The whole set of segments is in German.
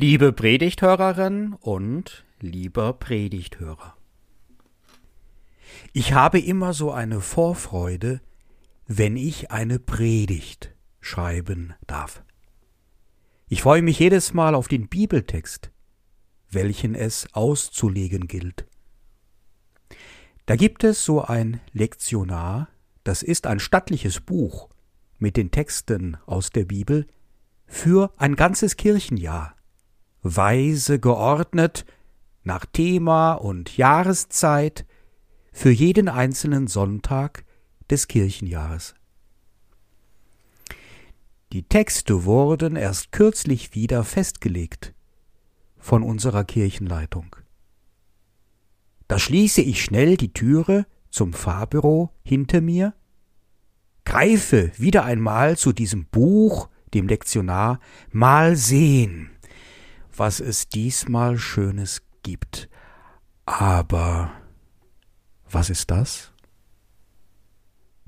Liebe Predigthörerin und lieber Predigthörer. Ich habe immer so eine Vorfreude, wenn ich eine Predigt schreiben darf. Ich freue mich jedes Mal auf den Bibeltext, welchen es auszulegen gilt. Da gibt es so ein Lektionar, das ist ein stattliches Buch mit den Texten aus der Bibel für ein ganzes Kirchenjahr weise geordnet, nach Thema und Jahreszeit, für jeden einzelnen Sonntag des Kirchenjahres. Die Texte wurden erst kürzlich wieder festgelegt von unserer Kirchenleitung. Da schließe ich schnell die Türe zum Fahrbüro hinter mir, greife wieder einmal zu diesem Buch, dem Lektionar, mal sehen, was es diesmal Schönes gibt. Aber was ist das?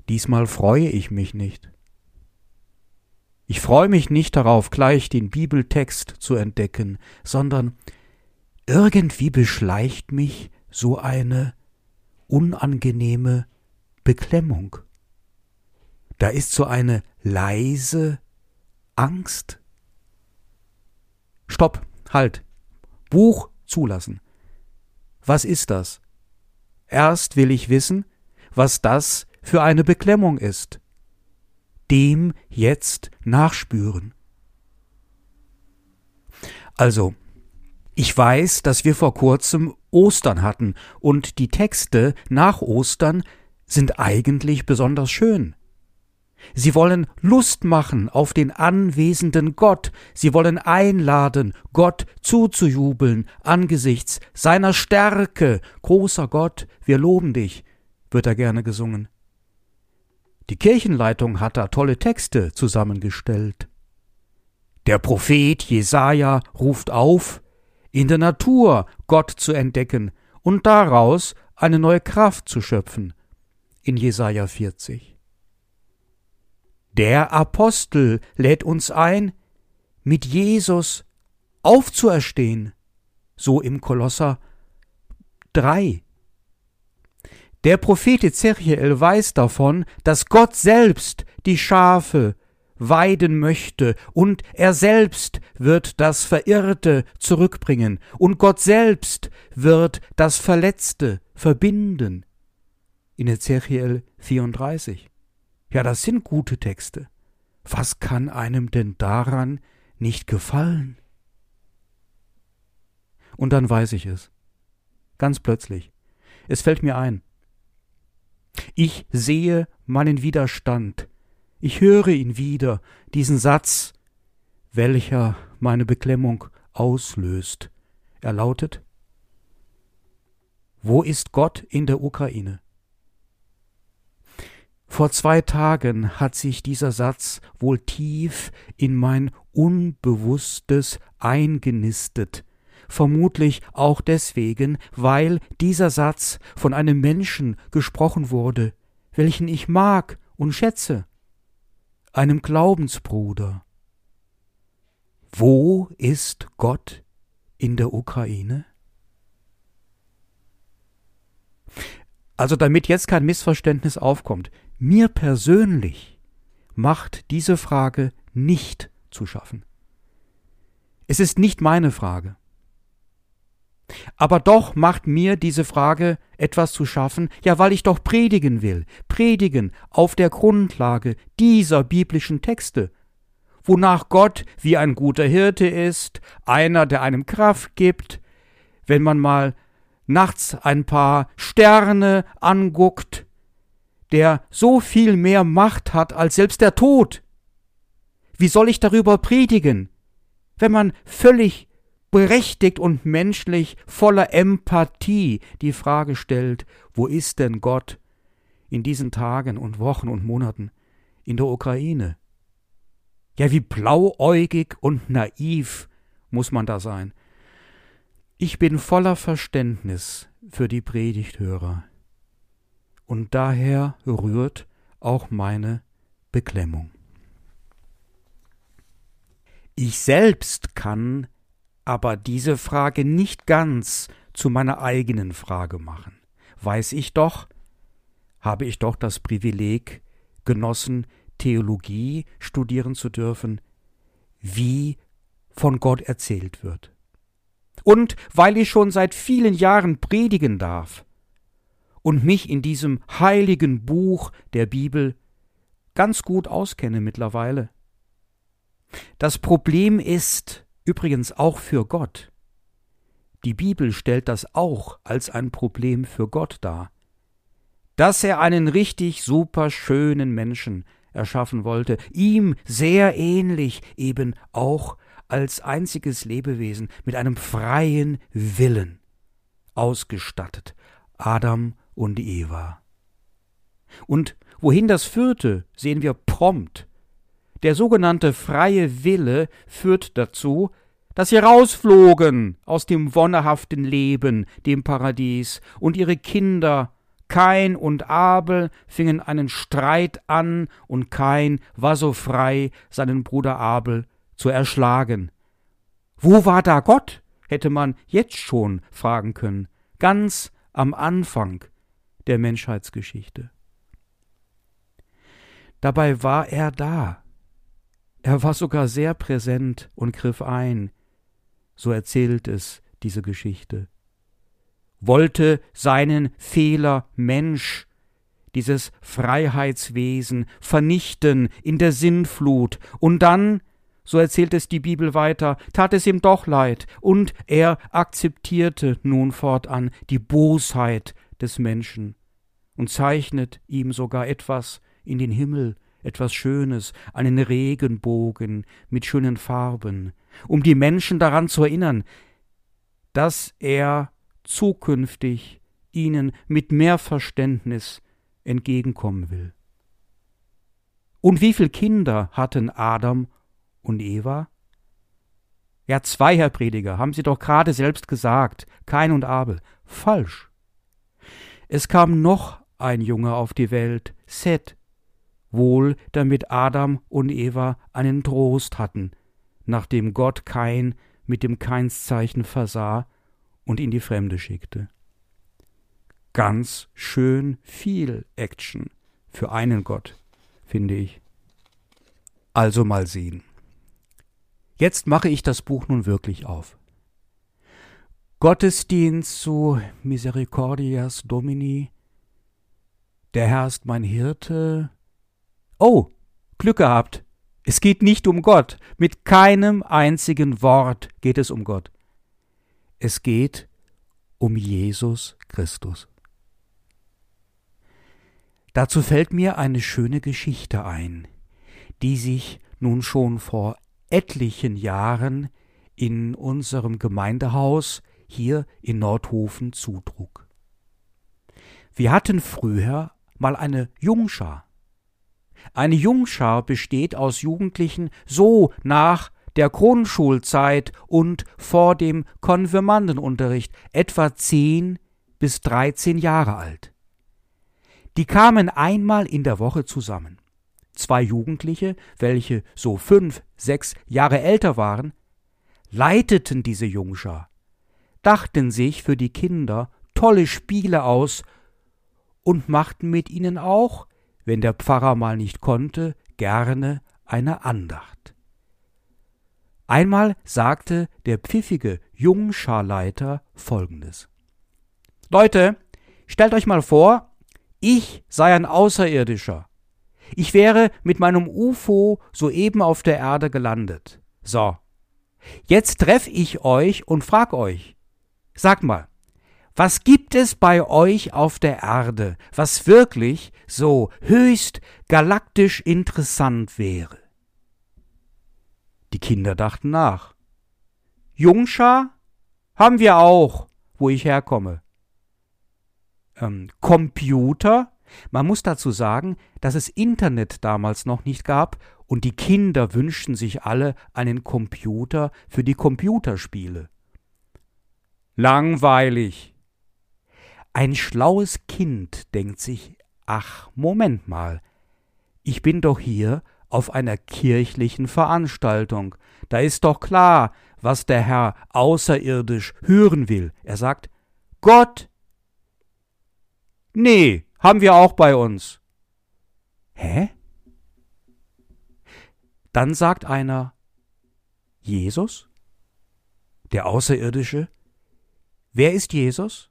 Diesmal freue ich mich nicht. Ich freue mich nicht darauf, gleich den Bibeltext zu entdecken, sondern irgendwie beschleicht mich so eine unangenehme Beklemmung. Da ist so eine leise Angst. Stopp, Halt. Buch zulassen. Was ist das? Erst will ich wissen, was das für eine Beklemmung ist. Dem jetzt nachspüren. Also, ich weiß, dass wir vor kurzem Ostern hatten, und die Texte nach Ostern sind eigentlich besonders schön. Sie wollen Lust machen auf den anwesenden Gott, sie wollen einladen, Gott zuzujubeln angesichts seiner Stärke. Großer Gott, wir loben dich, wird da gerne gesungen. Die Kirchenleitung hat da tolle Texte zusammengestellt. Der Prophet Jesaja ruft auf, in der Natur Gott zu entdecken und daraus eine neue Kraft zu schöpfen. In Jesaja 40. Der Apostel lädt uns ein, mit Jesus aufzuerstehen, so im Kolosser 3. Der Prophet Ezechiel weiß davon, dass Gott selbst die Schafe weiden möchte, und er selbst wird das Verirrte zurückbringen, und Gott selbst wird das Verletzte verbinden. In Ezechiel 34. Ja, das sind gute Texte. Was kann einem denn daran nicht gefallen? Und dann weiß ich es. Ganz plötzlich. Es fällt mir ein. Ich sehe meinen Widerstand. Ich höre ihn wieder, diesen Satz, welcher meine Beklemmung auslöst. Er lautet Wo ist Gott in der Ukraine? Vor zwei Tagen hat sich dieser Satz wohl tief in mein Unbewusstes eingenistet, vermutlich auch deswegen, weil dieser Satz von einem Menschen gesprochen wurde, welchen ich mag und schätze, einem Glaubensbruder. Wo ist Gott in der Ukraine? Also damit jetzt kein Missverständnis aufkommt, mir persönlich macht diese Frage nicht zu schaffen. Es ist nicht meine Frage. Aber doch macht mir diese Frage etwas zu schaffen, ja, weil ich doch predigen will, predigen auf der Grundlage dieser biblischen Texte, wonach Gott wie ein guter Hirte ist, einer, der einem Kraft gibt, wenn man mal nachts ein paar Sterne anguckt, der so viel mehr Macht hat als selbst der Tod. Wie soll ich darüber predigen, wenn man völlig berechtigt und menschlich voller Empathie die Frage stellt, wo ist denn Gott in diesen Tagen und Wochen und Monaten in der Ukraine? Ja, wie blauäugig und naiv muss man da sein. Ich bin voller Verständnis für die Predigthörer und daher rührt auch meine Beklemmung. Ich selbst kann aber diese Frage nicht ganz zu meiner eigenen Frage machen. Weiß ich doch, habe ich doch das Privileg genossen, Theologie studieren zu dürfen, wie von Gott erzählt wird. Und weil ich schon seit vielen Jahren predigen darf und mich in diesem heiligen Buch der Bibel ganz gut auskenne mittlerweile. Das Problem ist übrigens auch für Gott. Die Bibel stellt das auch als ein Problem für Gott dar. Dass er einen richtig super schönen Menschen erschaffen wollte, ihm sehr ähnlich eben auch als einziges Lebewesen mit einem freien Willen ausgestattet, Adam und Eva. Und wohin das führte, sehen wir prompt. Der sogenannte freie Wille führt dazu, dass sie rausflogen aus dem wonnehaften Leben, dem Paradies, und ihre Kinder Kain und Abel fingen einen Streit an, und Kain war so frei, seinen Bruder Abel zu erschlagen. Wo war da Gott? hätte man jetzt schon fragen können, ganz am Anfang der Menschheitsgeschichte. Dabei war er da. Er war sogar sehr präsent und griff ein. So erzählt es diese Geschichte wollte seinen Fehler Mensch, dieses Freiheitswesen, vernichten in der Sinnflut, und dann, so erzählt es die Bibel weiter, tat es ihm doch leid, und er akzeptierte nun fortan die Bosheit des Menschen und zeichnet ihm sogar etwas in den Himmel, etwas Schönes, einen Regenbogen mit schönen Farben, um die Menschen daran zu erinnern, dass er zukünftig ihnen mit mehr Verständnis entgegenkommen will. Und wie viele Kinder hatten Adam und Eva? Ja, zwei, Herr Prediger, haben Sie doch gerade selbst gesagt, Kain und Abel. Falsch. Es kam noch ein Junge auf die Welt, Seth, wohl damit Adam und Eva einen Trost hatten, nachdem Gott Kain mit dem Kainszeichen versah und in die Fremde schickte. Ganz schön viel Action für einen Gott, finde ich. Also mal sehen. Jetzt mache ich das Buch nun wirklich auf. Gottesdienst zu Misericordias Domini. Der Herr ist mein Hirte. Oh, Glück gehabt. Es geht nicht um Gott. Mit keinem einzigen Wort geht es um Gott. Es geht um Jesus Christus. Dazu fällt mir eine schöne Geschichte ein, die sich nun schon vor etlichen Jahren in unserem Gemeindehaus hier in Nordhofen zutrug. Wir hatten früher mal eine Jungschar. Eine Jungschar besteht aus Jugendlichen so nach der Grundschulzeit und vor dem Konfirmandenunterricht, etwa zehn bis dreizehn Jahre alt. Die kamen einmal in der Woche zusammen. Zwei Jugendliche, welche so fünf, sechs Jahre älter waren, leiteten diese Jungschar, dachten sich für die Kinder tolle Spiele aus und machten mit ihnen auch, wenn der Pfarrer mal nicht konnte, gerne eine Andacht. Einmal sagte der pfiffige Jungscharleiter folgendes. Leute, stellt euch mal vor, ich sei ein Außerirdischer. Ich wäre mit meinem UFO soeben auf der Erde gelandet. So. Jetzt treff ich euch und frag euch. Sag mal, was gibt es bei euch auf der Erde, was wirklich so höchst galaktisch interessant wäre? Die Kinder dachten nach. Jungschar haben wir auch, wo ich herkomme. Ähm, Computer? Man muss dazu sagen, dass es Internet damals noch nicht gab und die Kinder wünschten sich alle einen Computer für die Computerspiele. Langweilig. Ein schlaues Kind denkt sich, ach, Moment mal, ich bin doch hier auf einer kirchlichen Veranstaltung. Da ist doch klar, was der Herr außerirdisch hören will. Er sagt, Gott. Nee, haben wir auch bei uns. Hä? Dann sagt einer, Jesus? Der Außerirdische? Wer ist Jesus?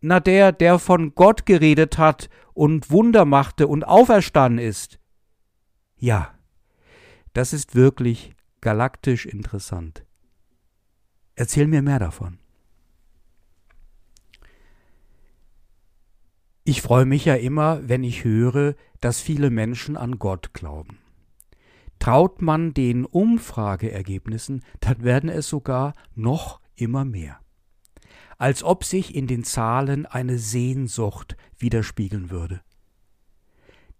Na der, der von Gott geredet hat und Wunder machte und auferstanden ist. Ja, das ist wirklich galaktisch interessant. Erzähl mir mehr davon. Ich freue mich ja immer, wenn ich höre, dass viele Menschen an Gott glauben. Traut man den Umfrageergebnissen, dann werden es sogar noch immer mehr. Als ob sich in den Zahlen eine Sehnsucht widerspiegeln würde.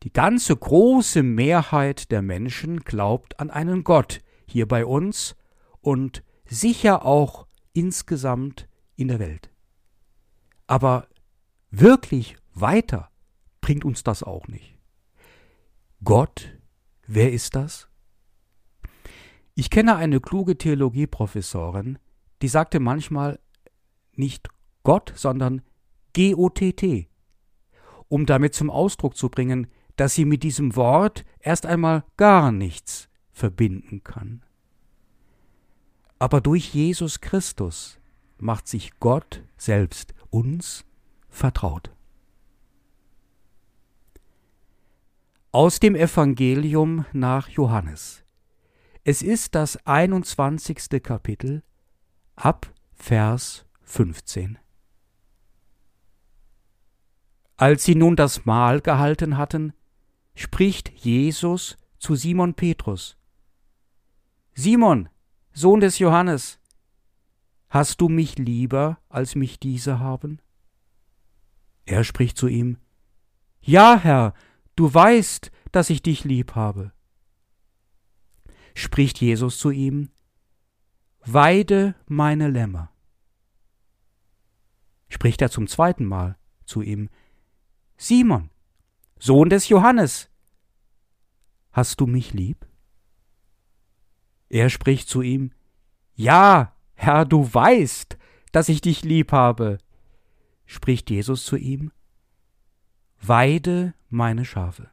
Die ganze große Mehrheit der Menschen glaubt an einen Gott, hier bei uns und sicher auch insgesamt in der Welt. Aber wirklich weiter bringt uns das auch nicht. Gott, wer ist das? Ich kenne eine kluge Theologieprofessorin, die sagte manchmal nicht Gott, sondern G-O-T-T, um damit zum Ausdruck zu bringen, dass sie mit diesem Wort erst einmal gar nichts verbinden kann. Aber durch Jesus Christus macht sich Gott selbst uns vertraut. Aus dem Evangelium nach Johannes. Es ist das 21. Kapitel ab Vers 15. Als sie nun das Mahl gehalten hatten, spricht Jesus zu Simon Petrus. Simon, Sohn des Johannes, hast du mich lieber, als mich diese haben? Er spricht zu ihm, Ja, Herr, du weißt, dass ich dich lieb habe spricht Jesus zu ihm, Weide meine Lämmer. Spricht er zum zweiten Mal zu ihm, Simon, Sohn des Johannes, hast du mich lieb? Er spricht zu ihm, Ja, Herr, du weißt, dass ich dich lieb habe. Spricht Jesus zu ihm, Weide meine Schafe.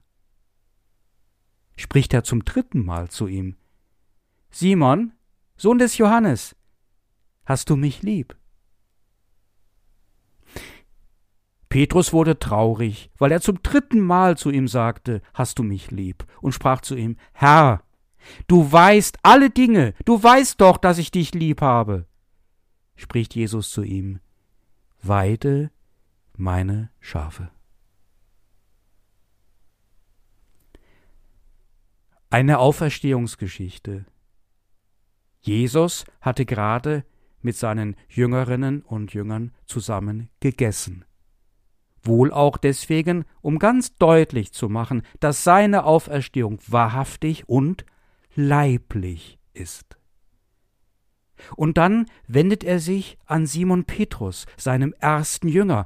Spricht er zum dritten Mal zu ihm, Simon, Sohn des Johannes, hast du mich lieb? Petrus wurde traurig, weil er zum dritten Mal zu ihm sagte, Hast du mich lieb? und sprach zu ihm, Herr, du weißt alle Dinge, du weißt doch, dass ich dich lieb habe. Spricht Jesus zu ihm, Weide meine Schafe. Eine Auferstehungsgeschichte, Jesus hatte gerade mit seinen Jüngerinnen und Jüngern zusammen gegessen. Wohl auch deswegen, um ganz deutlich zu machen, dass seine Auferstehung wahrhaftig und leiblich ist. Und dann wendet er sich an Simon Petrus, seinem ersten Jünger,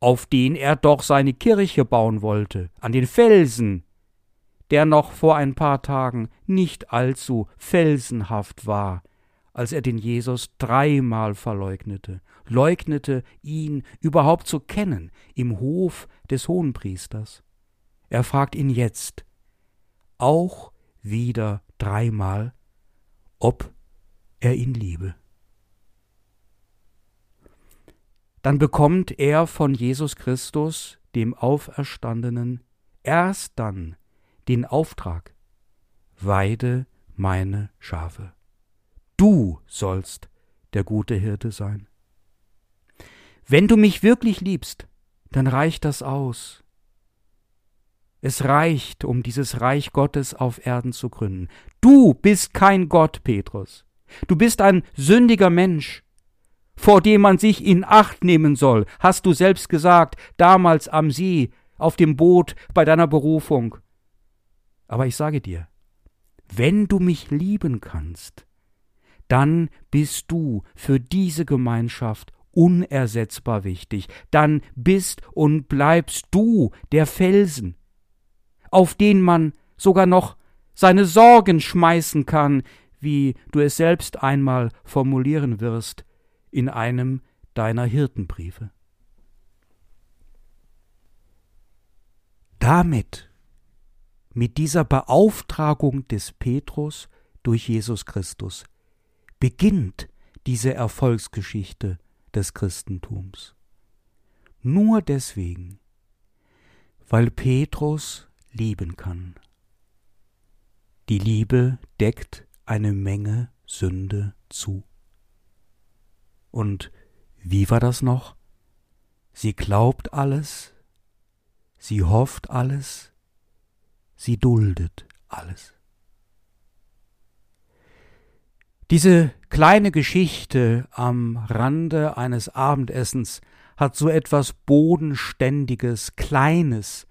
auf den er doch seine Kirche bauen wollte, an den Felsen, der noch vor ein paar Tagen nicht allzu felsenhaft war, als er den Jesus dreimal verleugnete, leugnete ihn überhaupt zu kennen im Hof des Hohenpriesters. Er fragt ihn jetzt, auch wieder dreimal, ob er ihn liebe. Dann bekommt er von Jesus Christus, dem Auferstandenen, erst dann den Auftrag, Weide meine Schafe. Du sollst der gute Hirte sein. Wenn du mich wirklich liebst, dann reicht das aus. Es reicht, um dieses Reich Gottes auf Erden zu gründen. Du bist kein Gott, Petrus. Du bist ein sündiger Mensch, vor dem man sich in Acht nehmen soll, hast du selbst gesagt, damals am See, auf dem Boot bei deiner Berufung. Aber ich sage dir, wenn du mich lieben kannst, dann bist du für diese Gemeinschaft unersetzbar wichtig, dann bist und bleibst du der Felsen, auf den man sogar noch seine Sorgen schmeißen kann, wie du es selbst einmal formulieren wirst in einem deiner Hirtenbriefe. Damit, mit dieser Beauftragung des Petrus durch Jesus Christus, beginnt diese Erfolgsgeschichte des Christentums. Nur deswegen, weil Petrus lieben kann. Die Liebe deckt eine Menge Sünde zu. Und wie war das noch? Sie glaubt alles, sie hofft alles, sie duldet alles. Diese kleine Geschichte am Rande eines Abendessens hat so etwas Bodenständiges, Kleines,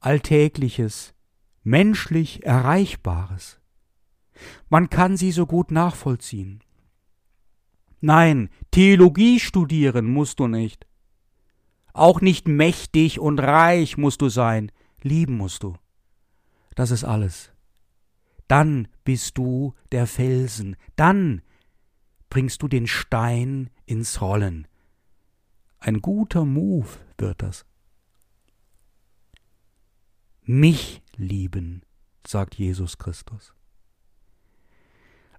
Alltägliches, menschlich Erreichbares. Man kann sie so gut nachvollziehen. Nein, Theologie studieren musst du nicht. Auch nicht mächtig und reich musst du sein, lieben musst du. Das ist alles. Dann bist du der Felsen, dann bringst du den Stein ins Rollen. Ein guter Move wird das. Mich lieben, sagt Jesus Christus.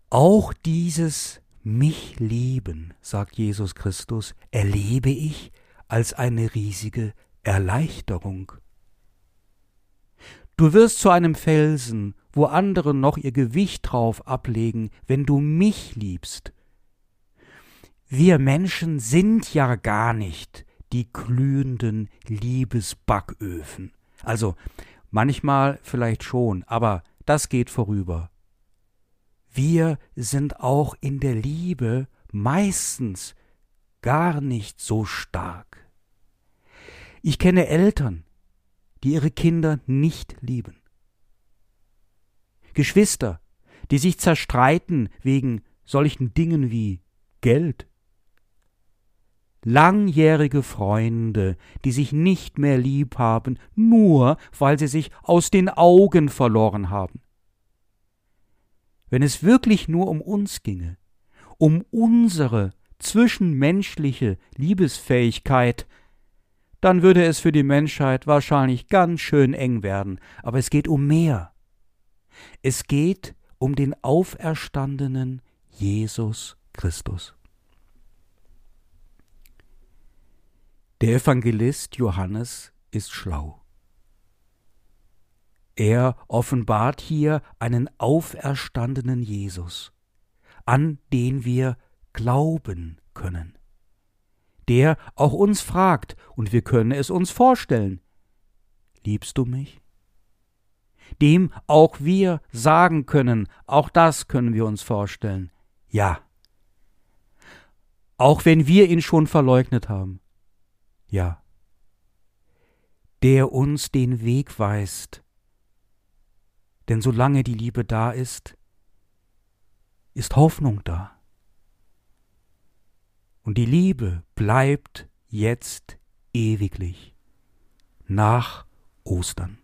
Auch dieses mich lieben, sagt Jesus Christus, erlebe ich als eine riesige Erleichterung. Du wirst zu einem Felsen, wo andere noch ihr Gewicht drauf ablegen, wenn du mich liebst. Wir Menschen sind ja gar nicht die glühenden Liebesbacköfen. Also manchmal vielleicht schon, aber das geht vorüber. Wir sind auch in der Liebe meistens gar nicht so stark. Ich kenne Eltern, die ihre Kinder nicht lieben. Geschwister, die sich zerstreiten wegen solchen Dingen wie Geld. Langjährige Freunde, die sich nicht mehr lieb haben, nur weil sie sich aus den Augen verloren haben. Wenn es wirklich nur um uns ginge, um unsere zwischenmenschliche Liebesfähigkeit, dann würde es für die Menschheit wahrscheinlich ganz schön eng werden. Aber es geht um mehr. Es geht um den auferstandenen Jesus Christus. Der Evangelist Johannes ist schlau. Er offenbart hier einen auferstandenen Jesus, an den wir glauben können der auch uns fragt, und wir können es uns vorstellen. Liebst du mich? Dem auch wir sagen können, auch das können wir uns vorstellen. Ja. Auch wenn wir ihn schon verleugnet haben. Ja. Der uns den Weg weist. Denn solange die Liebe da ist, ist Hoffnung da. Und die Liebe bleibt jetzt ewiglich nach Ostern.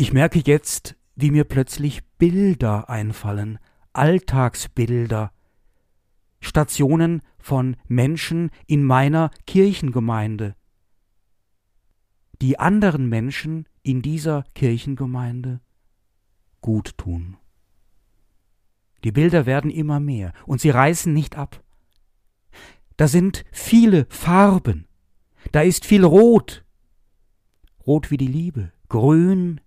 Ich merke jetzt, wie mir plötzlich Bilder einfallen, Alltagsbilder, Stationen von Menschen in meiner Kirchengemeinde, die anderen Menschen in dieser Kirchengemeinde gut tun. Die Bilder werden immer mehr und sie reißen nicht ab. Da sind viele Farben. Da ist viel Rot. Rot wie die Liebe, grün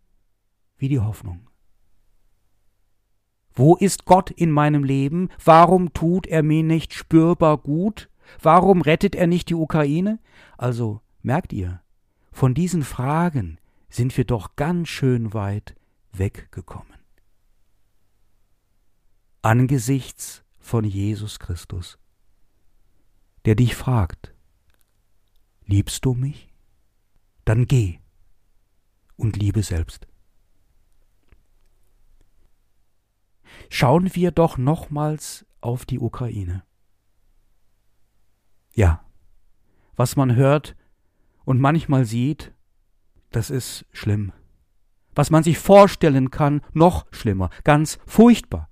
wie die Hoffnung. Wo ist Gott in meinem Leben? Warum tut er mir nicht spürbar gut? Warum rettet er nicht die Ukraine? Also, merkt ihr, von diesen Fragen sind wir doch ganz schön weit weggekommen angesichts von Jesus Christus, der dich fragt, liebst du mich? Dann geh und liebe selbst. Schauen wir doch nochmals auf die Ukraine. Ja, was man hört und manchmal sieht, das ist schlimm. was man sich vorstellen kann, noch schlimmer, ganz furchtbar.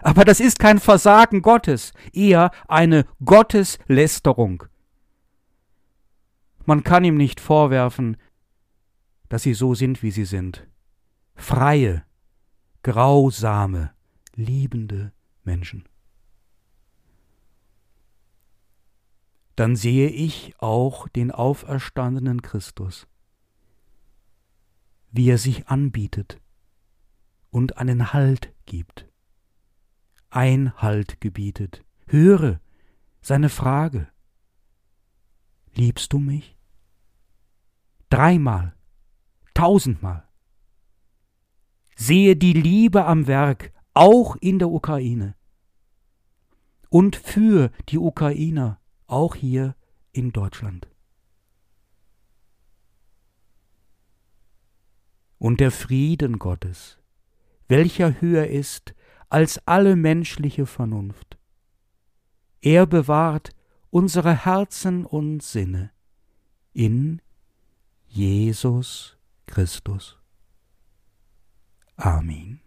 Aber das ist kein Versagen Gottes, eher eine Gotteslästerung. Man kann ihm nicht vorwerfen, dass sie so sind, wie sie sind. Freie, grausame, liebende Menschen. Dann sehe ich auch den auferstandenen Christus, wie er sich anbietet und einen Halt gibt, Einhalt gebietet. Höre seine Frage. Liebst du mich? Dreimal, tausendmal. Sehe die Liebe am Werk, auch in der Ukraine. Und für die Ukrainer, auch hier in Deutschland. Und der Frieden Gottes, welcher höher ist als alle menschliche Vernunft. Er bewahrt unsere Herzen und Sinne in Jesus Christus. Amen.